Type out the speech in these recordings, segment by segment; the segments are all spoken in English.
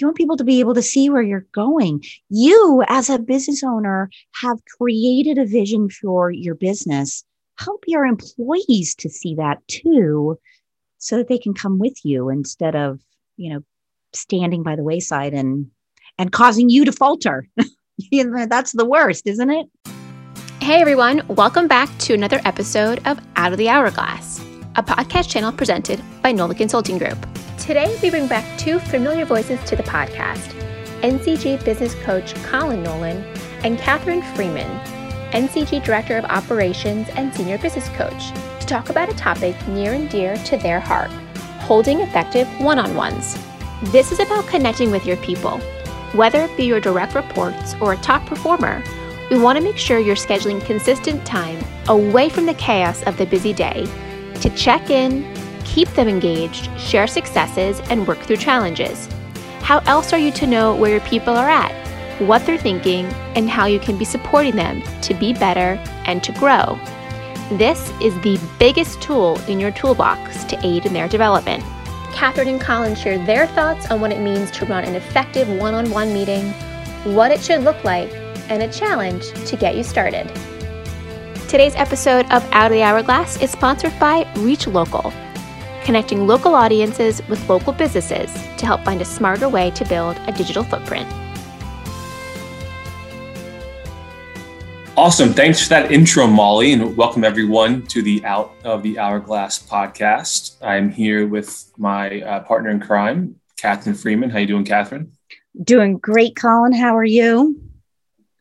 you want people to be able to see where you're going. You, as a business owner, have created a vision for your business. Help your employees to see that too, so that they can come with you instead of, you know, standing by the wayside and and causing you to falter. that's the worst, isn't it? Hey everyone, welcome back to another episode of Out of the Hourglass, a podcast channel presented by Nolan Consulting Group. Today, we bring back two familiar voices to the podcast NCG business coach Colin Nolan and Catherine Freeman, NCG Director of Operations and Senior Business Coach, to talk about a topic near and dear to their heart holding effective one on ones. This is about connecting with your people. Whether it be your direct reports or a top performer, we want to make sure you're scheduling consistent time away from the chaos of the busy day to check in, keep them engaged, share successes, and work through challenges. How else are you to know where your people are at, what they're thinking, and how you can be supporting them to be better and to grow? This is the biggest tool in your toolbox to aid in their development. Catherine and Colin share their thoughts on what it means to run an effective one on one meeting, what it should look like, and a challenge to get you started. Today's episode of Out of the Hourglass is sponsored by Reach Local connecting local audiences with local businesses to help find a smarter way to build a digital footprint. Awesome. Thanks for that intro, Molly, and welcome everyone to the Out of the Hourglass podcast. I'm here with my uh, partner in crime, Catherine Freeman. How you doing, Catherine? Doing great, Colin. How are you?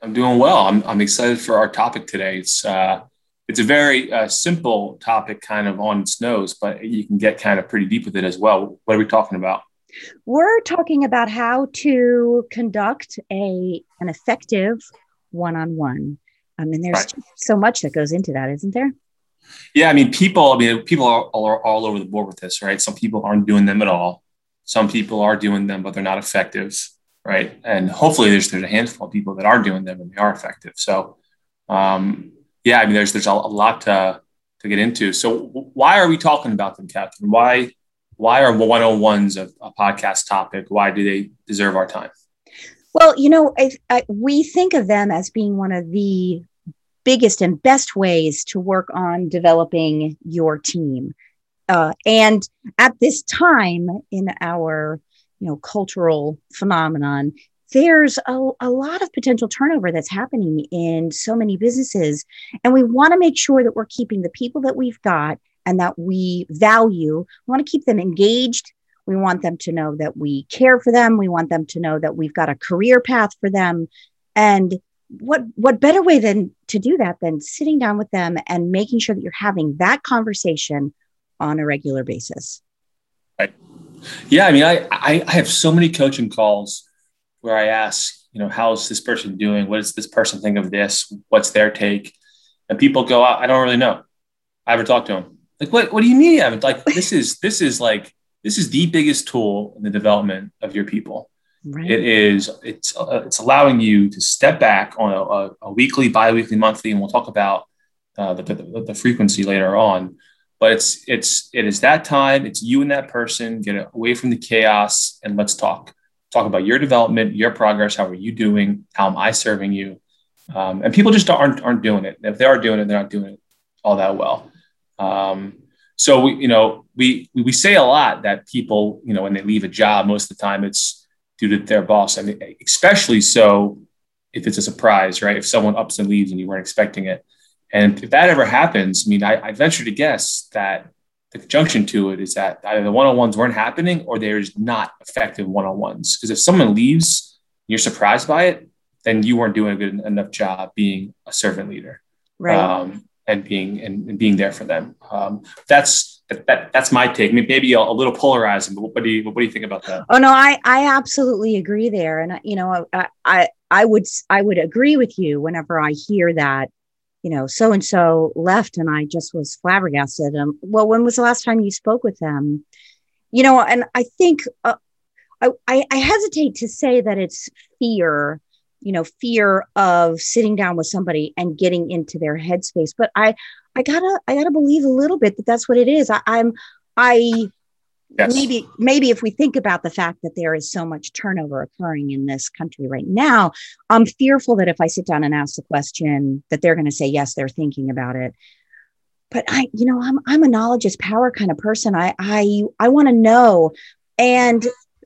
I'm doing well. I'm, I'm excited for our topic today. It's uh, it's a very uh, simple topic, kind of on its nose, but you can get kind of pretty deep with it as well. What are we talking about? We're talking about how to conduct a an effective one-on-one. I mean, there's right. so much that goes into that, isn't there? Yeah, I mean, people. I mean, people are, are all over the board with this, right? Some people aren't doing them at all. Some people are doing them, but they're not effective, right? And hopefully, there's there's a handful of people that are doing them and they are effective. So, um, yeah, I mean, there's there's a, lot to to get into. So why are we talking about them, Catherine? Why why are 101s a, a podcast topic? Why do they deserve our time? Well, you know, I, I, we think of them as being one of the biggest and best ways to work on developing your team. Uh, and at this time in our you know cultural phenomenon there's a, a lot of potential turnover that's happening in so many businesses. And we want to make sure that we're keeping the people that we've got and that we value. We want to keep them engaged. We want them to know that we care for them. We want them to know that we've got a career path for them. And what what better way than to do that than sitting down with them and making sure that you're having that conversation on a regular basis. Right. Yeah, I mean, I I, I have so many coaching calls where I ask, you know, how's this person doing? What does this person think of this? What's their take? And people go, I don't really know. I haven't talked to them. Like, what, what do you mean you haven't? Like, this is, this is like, this is the biggest tool in the development of your people. Right. It is, it's, uh, it's allowing you to step back on a, a, a weekly, biweekly, monthly, and we'll talk about uh, the, the, the frequency later on but it's it's it is that time it's you and that person get away from the chaos and let's talk talk about your development, your progress. How are you doing? How am I serving you? Um, and people just aren't aren't doing it. If they are doing it, they're not doing it all that well. Um, so we, you know, we we say a lot that people, you know, when they leave a job, most of the time it's due to their boss. I mean, especially so if it's a surprise, right? If someone ups and leaves and you weren't expecting it, and if that ever happens, I mean, I, I venture to guess that the conjunction to it is that either the one-on-ones weren't happening or there's not effective one-on-ones. Because if someone leaves, you're surprised by it, then you weren't doing a good enough job being a servant leader, right? Um, and being and, and, being there for them. Um, that's that, that's my take. Maybe a, a little polarizing, but what do you what do you think about that? Oh no, I I absolutely agree there, and you know I I I would I would agree with you whenever I hear that you know, so and so left, and I just was flabbergasted. Um, well, when was the last time you spoke with them? You know, and I think uh, I, I hesitate to say that it's fear, you know, fear of sitting down with somebody and getting into their headspace. But I, I gotta, I gotta believe a little bit that that's what it is. I, I'm, I, yes. maybe maybe if we think about the fact that there is so much turnover occurring in this country right now i'm fearful that if i sit down and ask the question that they're going to say yes they're thinking about it but i you know i'm i'm a knowledge is power kind of person i i i want to know and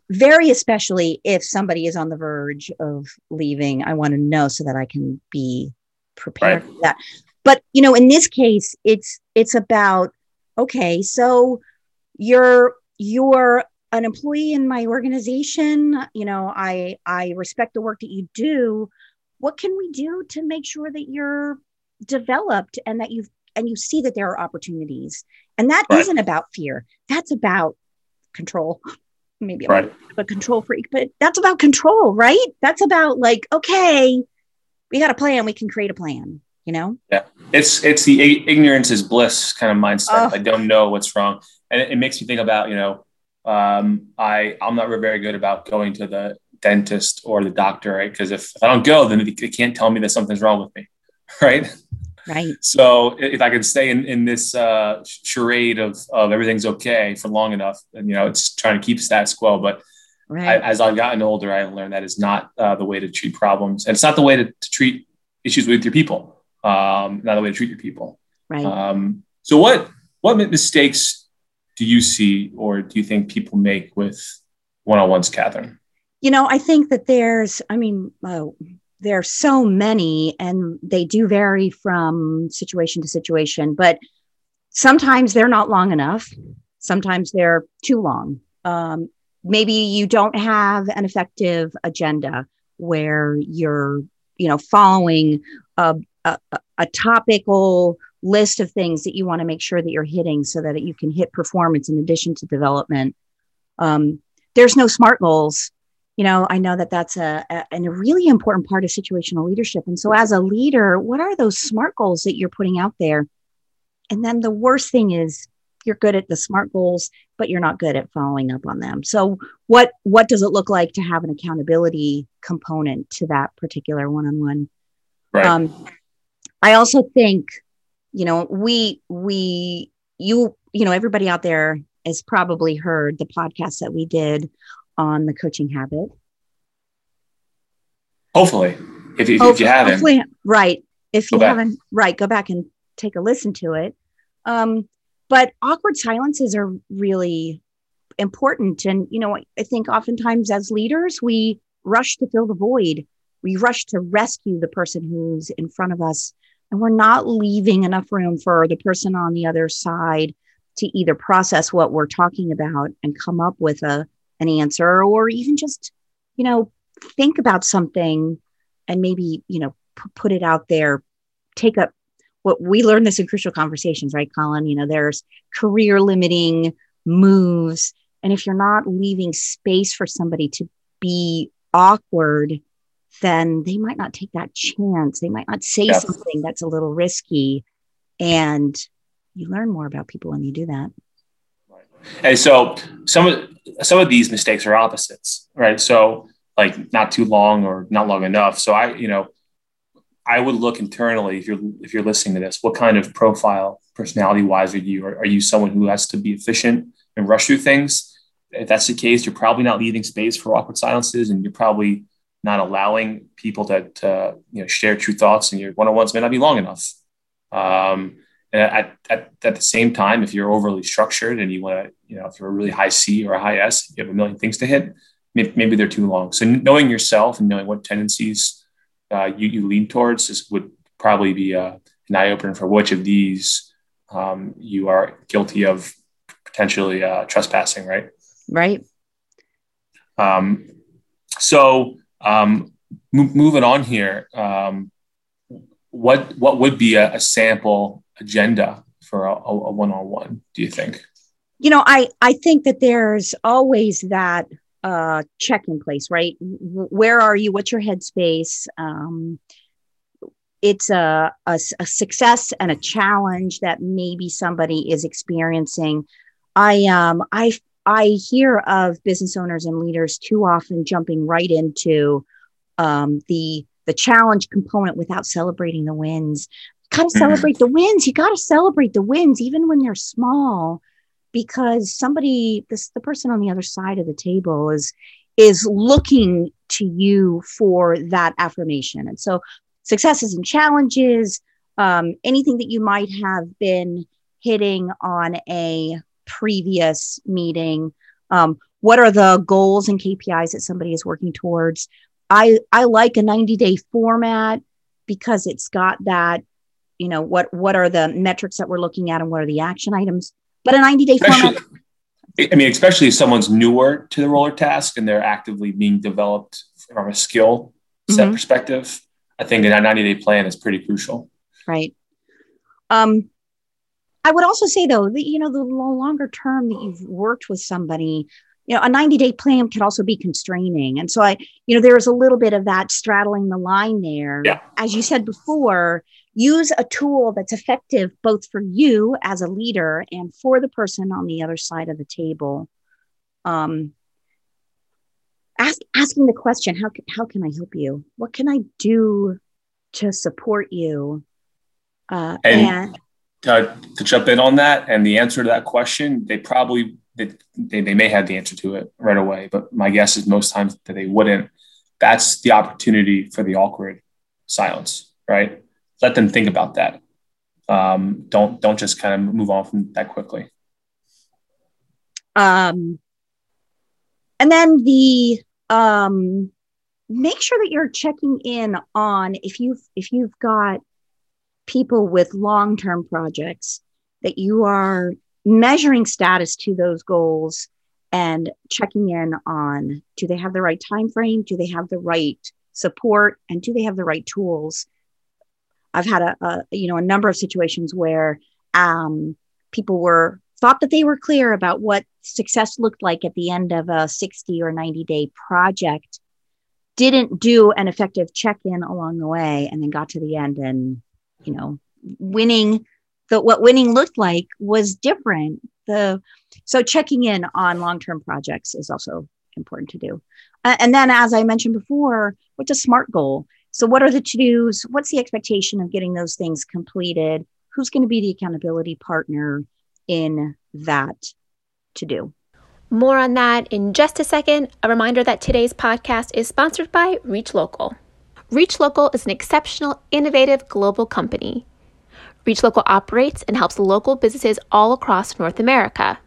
very especially if somebody is on the verge of leaving i want to know so that i can be prepared right. for that but you know in this case it's it's about okay so you're you're an employee in my organization you know i i respect the work that you do. What can we do to make sure that you're developed and that you've and you see that there are opportunities? And that right. not about fear. That's about control. Maybe I'm right. a control freak but that's about control right? That's about like okay we got a plan. We can create a plan you know? Yeah. It's it's the ignorance is bliss kind of mindset. Oh. i don't know what's wrong and it, it, makes me think about you know um, i i'm not very good about going to the dentist or the doctor right because if, if i don't go then they can't tell me that something's wrong with me right right so if i can stay in, in this uh, charade of, of everything's okay for long enough and you know it's trying to keep status quo but right. I, as i've gotten older i've learned that is not uh, the way to treat problems and it's not the way to, to treat issues with your people um, not the way to treat your people. Right. Um, so what what mistakes do you see or do you think people make with one-on-ones, Catherine? You know, I think that there's, I mean, uh, there are so many and they do vary from situation to situation, but sometimes they're not long enough. Sometimes they're too long. Um, maybe you don't have an effective agenda where you're, you know, following a, a, a topical list of things that you want to make sure that you're hitting so that you can hit performance in addition to development. Um, there's no SMART goals. You know, I know that that's a, a, a really important part of situational leadership. And so, as a leader, what are those SMART goals that you're putting out there? And then the worst thing is you're good at the SMART goals, but you're not good at following up on them. So, what what does it look like to have an accountability component to that particular one-on-one? Right. Um, I also think, you know, we, we, you, you know, everybody out there has probably heard the podcast that we did on the coaching habit. Hopefully, if you, if you haven't. Right. If you haven't, right, go back and take a listen to it. Um, but awkward silences are really important. And, you know, I think oftentimes as leaders, we rush to fill the void. We rush to rescue the person who's in front of us and we're not leaving enough room for the person on the other side to either process what we're talking about and come up with a an answer or even just you know think about something and maybe you know p- put it out there. Take up what we learned this in crucial conversations right colin? You know there's career limiting moves. And if you're not leaving space for somebody to be awkward then they might not take that chance. They might not say something that's a little risky. And you learn more about people when you do that. And so some of some of these mistakes are opposites, right? So like not too long or not long enough. So I, you know, I would look internally if you're if you're listening to this, what kind of profile, personality wise, are you? Are, are you someone who has to be efficient and rush through things? If that's the case, you're probably not leaving space for awkward silences, and you're probably not allowing people to, to you know share true thoughts and your one-on-ones may not be long enough. Um, and at, at, at the same time if you're overly structured and you want to you know if you're a really high c or a high s you have a million things to hit maybe, maybe they're too long. So knowing yourself and knowing what tendencies uh, you, you lean towards is, would probably be a, uh, an eye-opener for which of these um, you are guilty of potentially uh, trespassing right? Right. Um, so um, moving on here, um, what what would be a, a sample agenda for a, a one-on-one? Do you think? You know, I I think that there's always that uh, check in place, right? Where are you? What's your headspace? Um, it's a, a, a, success and a challenge that maybe somebody is experiencing. I um I I hear of business owners and leaders too often jumping right into um, the the challenge component without celebrating the wins. You got to mm-hmm. celebrate the wins. You got to celebrate the wins, even when they're small. because somebody this the person on the other side of the table is is looking to you for that affirmation and so successes and challenges um, anything that you might have been hitting on a previous meeting um, what are the goals and kpis that somebody is working towards? I i like a 90 day format because it's got that you know what what are the metrics that we're looking at and what are the action items? But a 90 day format i mean especially if someone's newer to the roller task and they're actively being developed from a skill set mm-hmm. perspective i think a 90 day plan is pretty crucial. Right. Um i would also say though that you know the longer term that you've worked with somebody you know a 90 day plan can also be constraining. And so i you know there's a little bit of that straddling the line there. Yeah. as you said before use a tool that's effective both for you as a leader and for the person on the other side of the table. Um, ask, asking the question how, how can i help you? What can i do to support you? Uh, and, and to, to jump in on that and the answer to that question they probably they, they, they may have the answer to it right away but my guess is most times that they wouldn't that's the opportunity for the awkward silence right let them think about that. Um, don't don't just kind of move on from that quickly. Um, and then the um, make sure that you're checking in on if you've if you've got people with long term projects that you are measuring status to those goals and checking in on do they have the right time frame do they have the right support? And do they have the right tools? I've had a, a you know a number of situations where um, people were thought that they were clear about what success looked like at the end of a 60 or 90 day project didn't do an effective check-in along the way and then got to the end and you know winning the what winning looked like was different the so checking in on long-term projects is also important to do and then as i mentioned before what's a smart goal so, what are the to dos? What's the expectation of getting those things completed? Who's going to be the accountability partner in that to do? More on that in just a second. A reminder that today's podcast is sponsored by Reach Local. Reach Local is an exceptional, innovative global company. Reach Local operates and helps local businesses all across North America.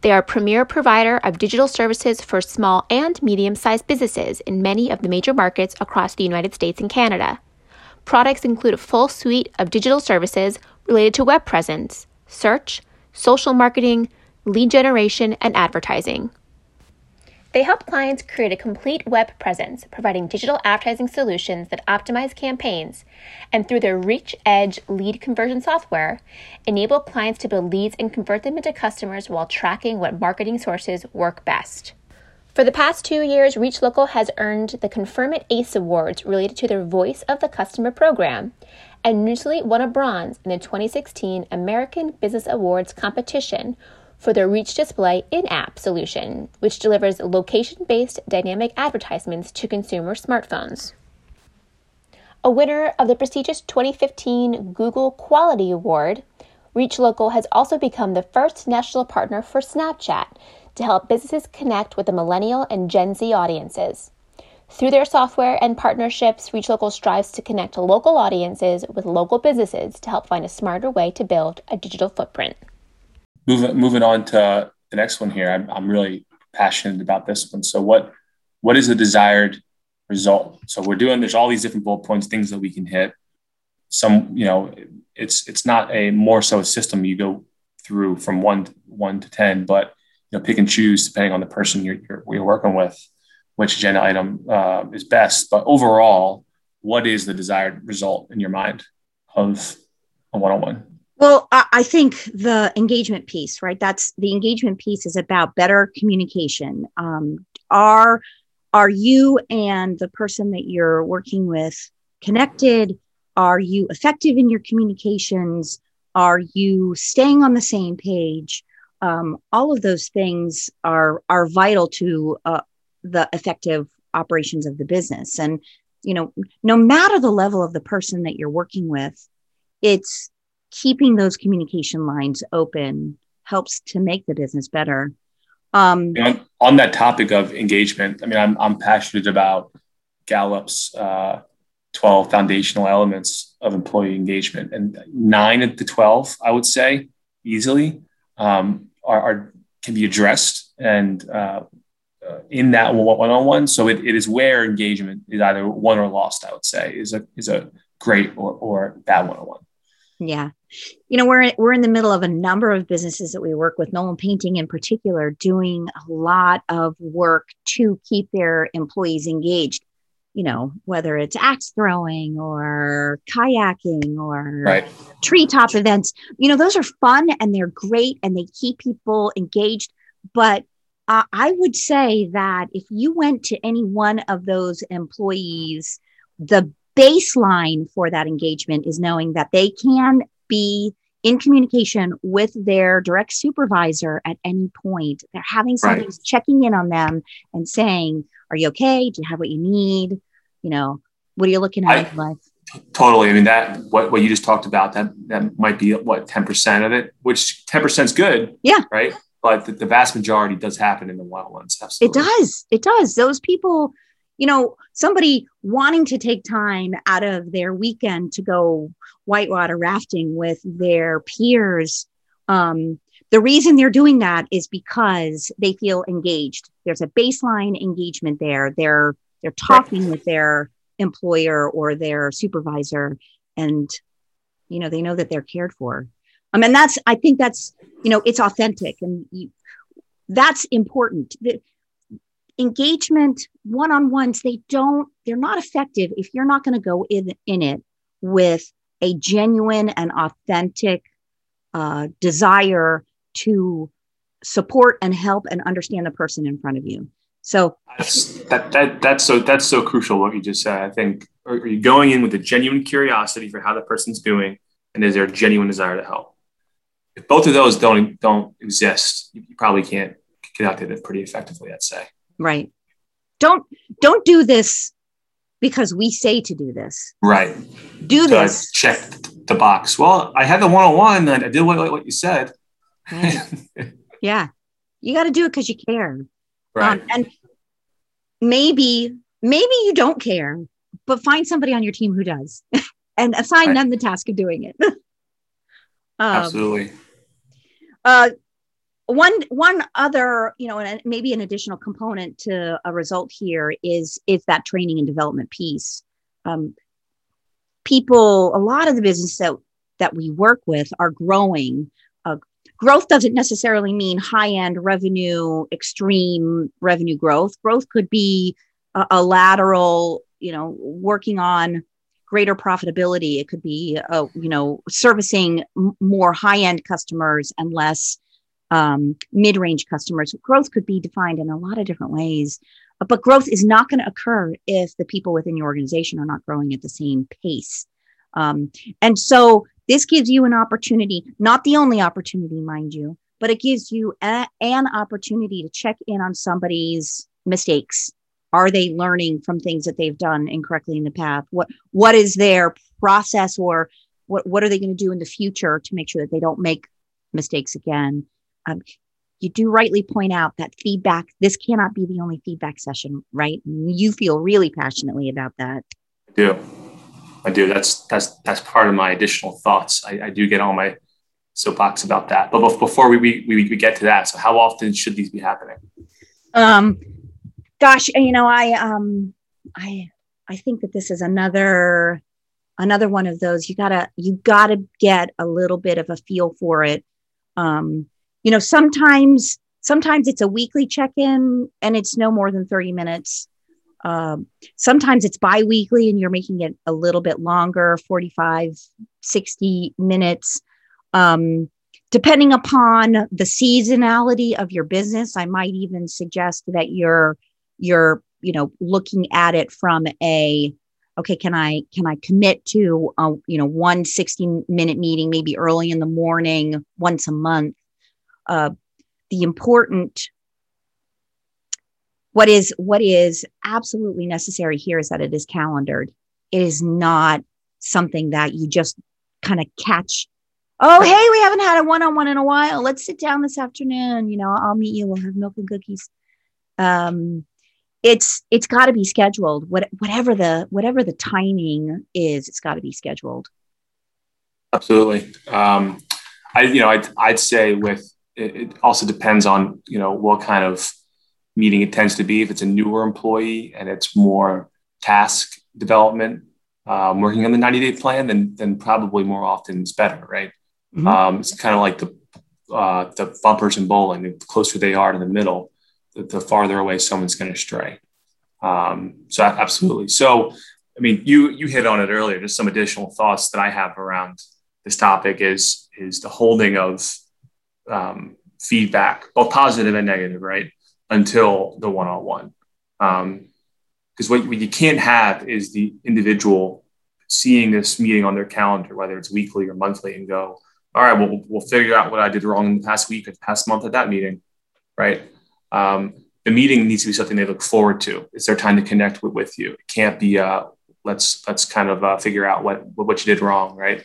They are a premier provider of digital services for small and medium sized businesses in many of the major markets across the United States and Canada. Products include a full suite of digital services related to web presence, search, social marketing, lead generation, and advertising. They help clients create a complete web presence, providing digital advertising solutions that optimize campaigns, and through their Reach Edge lead conversion software, enable clients to build leads and convert them into customers while tracking what marketing sources work best. For the past two years, Reach Local has earned the Confirmit ACE Awards related to their Voice of the Customer program, and recently won a bronze in the 2016 American Business Awards competition for their Reach Display in app solution, which delivers location based dynamic advertisements to consumer smartphones. A winner of the prestigious 2015 Google Quality Award, Reach Local has also become the first national partner for Snapchat to help businesses connect with the millennial and Gen Z audiences. Through their software and partnerships, Reach Local strives to connect local audiences with local businesses to help find a smarter way to build a digital footprint moving moving on to the next one here. I'm, I'm really passionate about this one. So what what is the desired result? So we're doing there's all these different bullet points, things that we can hit. Some you know it's it's not a more so a system you go through from one one to ten, but you know pick and choose depending on the person you're you're, you're working with, which agenda item uh, is best. But overall, what is the desired result in your mind of a one on one? Well, I think the engagement piece, right? That's the engagement piece is about better communication. Um, are are you and the person that you're working with connected? Are you effective in your communications? Are you staying on the same page? Um, all of those things are are vital to uh, the effective operations of the business. And you know, no matter the level of the person that you're working with, it's keeping those communication lines open helps to make the business better. Um, on, on, that topic of engagement, I mean, I'm, I'm passionate about Gallup's uh, 12 foundational elements of employee engagement, and nine of the 12, I would say, easily um, are, are, can be addressed and uh, uh, in that one-on-one. So it, it is where engagement is either won or lost. I would say is a is a great or, or bad one-on-one. Yeah. You know, we're we're in the middle of a number of businesses that we work with, Nolan Painting in particular, doing a lot of work to keep their employees engaged. You know, whether it's axe throwing or kayaking or right. treetop events, you know, those are fun and they're great and they keep people engaged. But uh, I would say that if you went to any one of those employees, the baseline for that engagement is knowing that they can be in communication with their direct supervisor at any point. They're having somebody right. checking in on them and saying, Are you okay? Do you have what you need? You know, what are you looking at I, in life? Totally. I mean, that what, what you just talked about, that that might be what 10% of it, which 10% is good. Yeah. Right. But the, the vast majority does happen in the wild ones. Absolutely. It does. It does. Those people you know, somebody wanting to take time out of their weekend to go whitewater rafting with their peers. Um, the reason they're doing that is because they feel engaged. There's a baseline engagement there. They're they're talking with their employer or their supervisor, and you know they know that they're cared for. Um, and that's I think that's you know it's authentic and you, that's important engagement one-on-ones they don't they're not effective if you're not going to go in in it with a genuine and authentic uh, desire to support and help and understand the person in front of you. So that's, that, that that's so that's so crucial what you just said. I think are you going in with a genuine curiosity for how the person's doing and is there a genuine desire to help? If both of those don't don't exist you, probably can't conduct it pretty effectively i'd say Right. Don't don't do this because we say to do this. Right. Do so this. I check the box. Well, I had the one on one. And I did what, what you said. Right. yeah. You got to do it because you care. Right. Um, and maybe maybe you don't care, but find somebody on your team who does, and assign right. them the task of doing it. um, Absolutely. Uh, one one other you know and maybe an additional component to a result here is is that training and development piece. Um, people a lot of the business that that we work with are growing. Uh, growth doesn't necessarily mean high end revenue extreme revenue growth. Growth could be a, a lateral you know working on greater profitability. It could be uh, you know servicing m- more high end customers and less um, mid range customers. Growth could be defined in a lot of different ways, but growth is not going to occur if the people within your organization are not growing at the same pace. Um, and so this gives you an opportunity, not the only opportunity, mind you, but it gives you a, an opportunity to check in on somebody's mistakes. Are they learning from things that they've done incorrectly in the past? What what is their process or what, what are they going to do in the future to make sure that they don't make mistakes again? Um, you do rightly point out that feedback this cannot be the only feedback session right? You feel really passionately about that. I do. I do. That's that's that's part of my additional thoughts. I, I do get on my soapbox about that. But before we, we we get to that so how often should these be happening? Um gosh you know i um i i think that this is another another one of those. You gotta you gotta get a little bit of a feel for it. Um you know sometimes sometimes it's a weekly check-in and it's no more than 30 minutes. Um, sometimes it's bi-weekly and you're making it a little bit longer 45 60 minutes. Um, depending upon the seasonality of your business i might even suggest that you're you're you know looking at it from a okay can i can i commit to a you know one 60 minute meeting maybe early in the morning once a month uh, the important what is what is absolutely necessary here is that it is calendared. It is not something that you just kind of catch oh hey we haven't had a one-on-one in a while. Let's sit down this afternoon. You know i'll meet you. We'll have milk and cookies. Um it's it's got to be scheduled. What, whatever the whatever the timing is it's got to be scheduled. Absolutely. Um i you know i'd, I'd say with it, it also depends on you know what kind of meeting it tends to be. If it's a newer employee and it's more task development um, working on the 90 day plan then then probably more often is better right? Mm-hmm. um, it's kind of like the uh, the bumpers in bowling. The closer they are to the middle the, the farther away someone's going to stray. Um, so absolutely. So i mean you you hit on it earlier. Just some additional thoughts that i have around this topic is is the holding of um, feedback both positive and negative right until the one-on-one. Because what, you can't have is the individual seeing this meeting on their calendar whether it's weekly or monthly and go all right well we'll, we'll figure out what i did wrong in the past week or the past month at that meeting right? Um, the meeting needs to be something they look forward to. It's their time to connect with, with you. It can't be uh, let's let's kind of uh, figure out what what you did wrong right?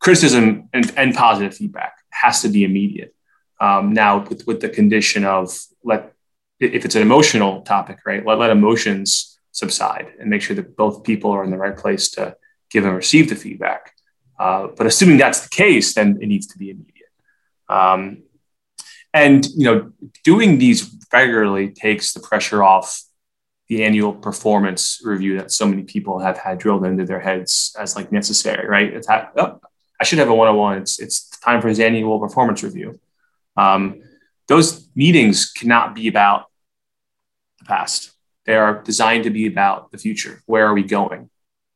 Criticism and, and positive feedback has to be immediate um, now with, with the condition of let if it's an emotional topic, right, let, let emotions subside and make sure that both people are in the right place to give and receive the feedback. Uh, but assuming that's the case, then it needs to be immediate. Um, and you know, doing these regularly takes the pressure off the annual performance review that so many people have had drilled into their heads as like necessary, right? It's that, oh, I should have a one-on-one. It's it's time for his annual performance review. Um, those meetings cannot be about the past. They are designed to be about the future. Where are we going?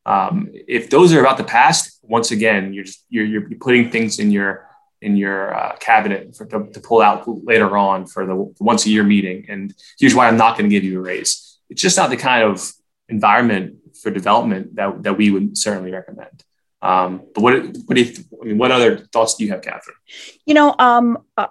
Um, if those are about the past, once again, you're just you're, you're putting things in your in your uh, cabinet for, to, to, pull out later on for the once a year meeting. And here's why I'm not going to give you a raise. It's just not the kind of environment for development that, that we would certainly recommend. Um, but what what do you, I mean, what other thoughts do you have, Catherine? You know, um, uh,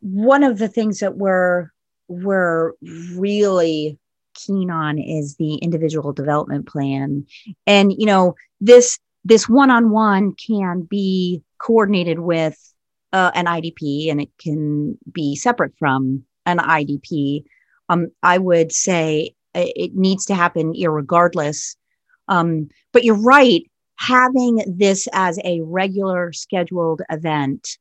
one of the things that we're we're really keen on is the individual development plan. And you know this this one-on-one can be coordinated with uh, an idp and it can be separate from an idp um, i would say it needs to happen irregardless. Um, but you're right having this as a regular scheduled event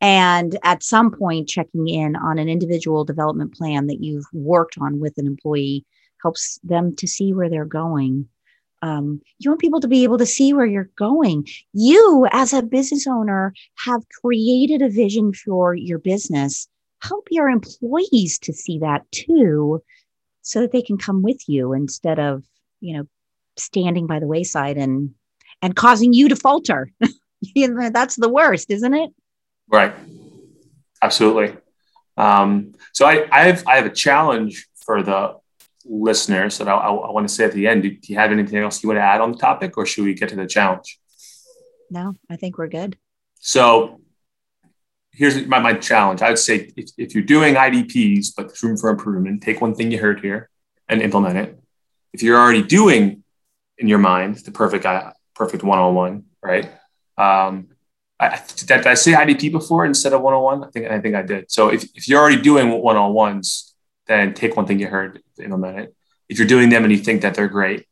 and at some point checking in on an individual development plan that you've worked on with an employee helps them to see where they're going. Um, you want people to be able to see where you're going. You as a business owner have created a vision for your business. Help your employees to see that too so that they can come with you instead of you know standing by the wayside and and causing you to falter that's the worst isn't it Right. Absolutely. Um, so I, I have I have a challenge for the listeners that I, I, I want to say at the end. Do, do, you have anything else you want to add on the topic, or should we get to the challenge? No, I think we're good. So here's my, my challenge. I would say if, if you're doing IDPs, but there's room for improvement, take one thing you heard here and implement it. If you're already doing in your mind the perfect perfect one-on-one, right? Um, I, did I say IDP before instead of one-on-one? I think I think I did. So if, if you're already doing one-on-ones, then take one thing you heard, implement it. If you're doing them and you think that they're great,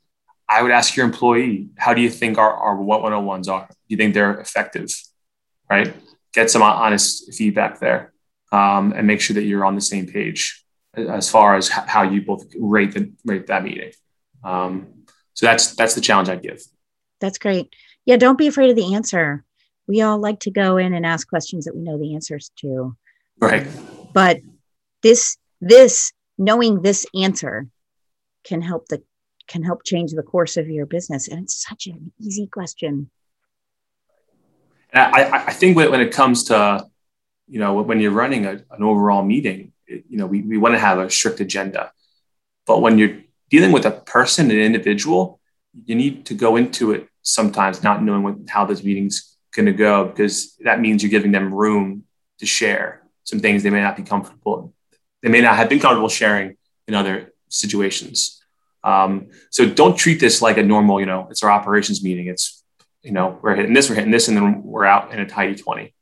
I would ask your employee, how do you think our, our one-on-ones are? Do you think they're effective? Right? Get some honest feedback there um, and make sure that you're on the same page as far as how you both rate, the, rate that meeting. Um, so that's that's the challenge I'd give. That's great. Yeah, don't be afraid of the answer we all like to go in and ask questions that we know the answers to. Right. But this this knowing this answer can help the can help change the course of your business and it's such an easy question and I, I think when it comes to you know when you're running a, an overall meeting it, you know we, we want to have a strict agenda but when you're dealing with a person an individual you need to go into it sometimes not knowing what, how this meeting's going to go because that means you're giving them room to share some things they may not be comfortable. They may not have been comfortable sharing in other situations. Um, so don't treat this like a normal, you know, it's our operations meeting. It's you know, we're hitting this, we're hitting this, and then we're out in a tidy 20.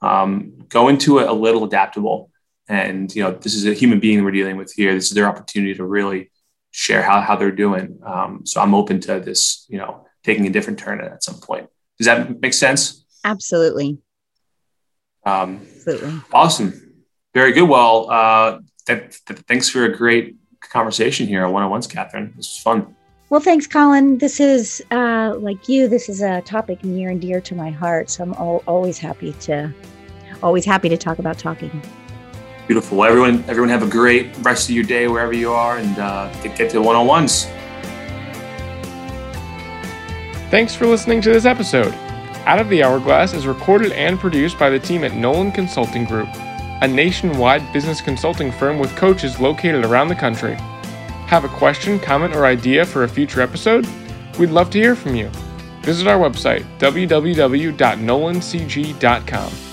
Um, go into it a little adaptable. And, you know, this is a human being we're dealing with here. This is their opportunity to really share how, how they're doing. Um, so I'm open to this, you know, taking a different turn at some point. Does that make sense? Absolutely. Um, Absolutely. Awesome. Very good. Well, uh, th- th- thanks for a great conversation here on one on ones, Catherine. This was fun. Well, thanks, Colin. This is uh, like you. This is a topic near and dear to my heart. So I'm al- always happy to, always happy to talk about talking. Beautiful. Well, everyone, everyone, have a great rest of your day wherever you are, and uh, get, get to the one on ones. Thanks for listening to this episode. Out of the Hourglass is recorded and produced by the team at Nolan Consulting Group, a nationwide business consulting firm with coaches located around the country. Have a question, comment, or idea for a future episode? We'd love to hear from you. Visit our website, www.nolancg.com.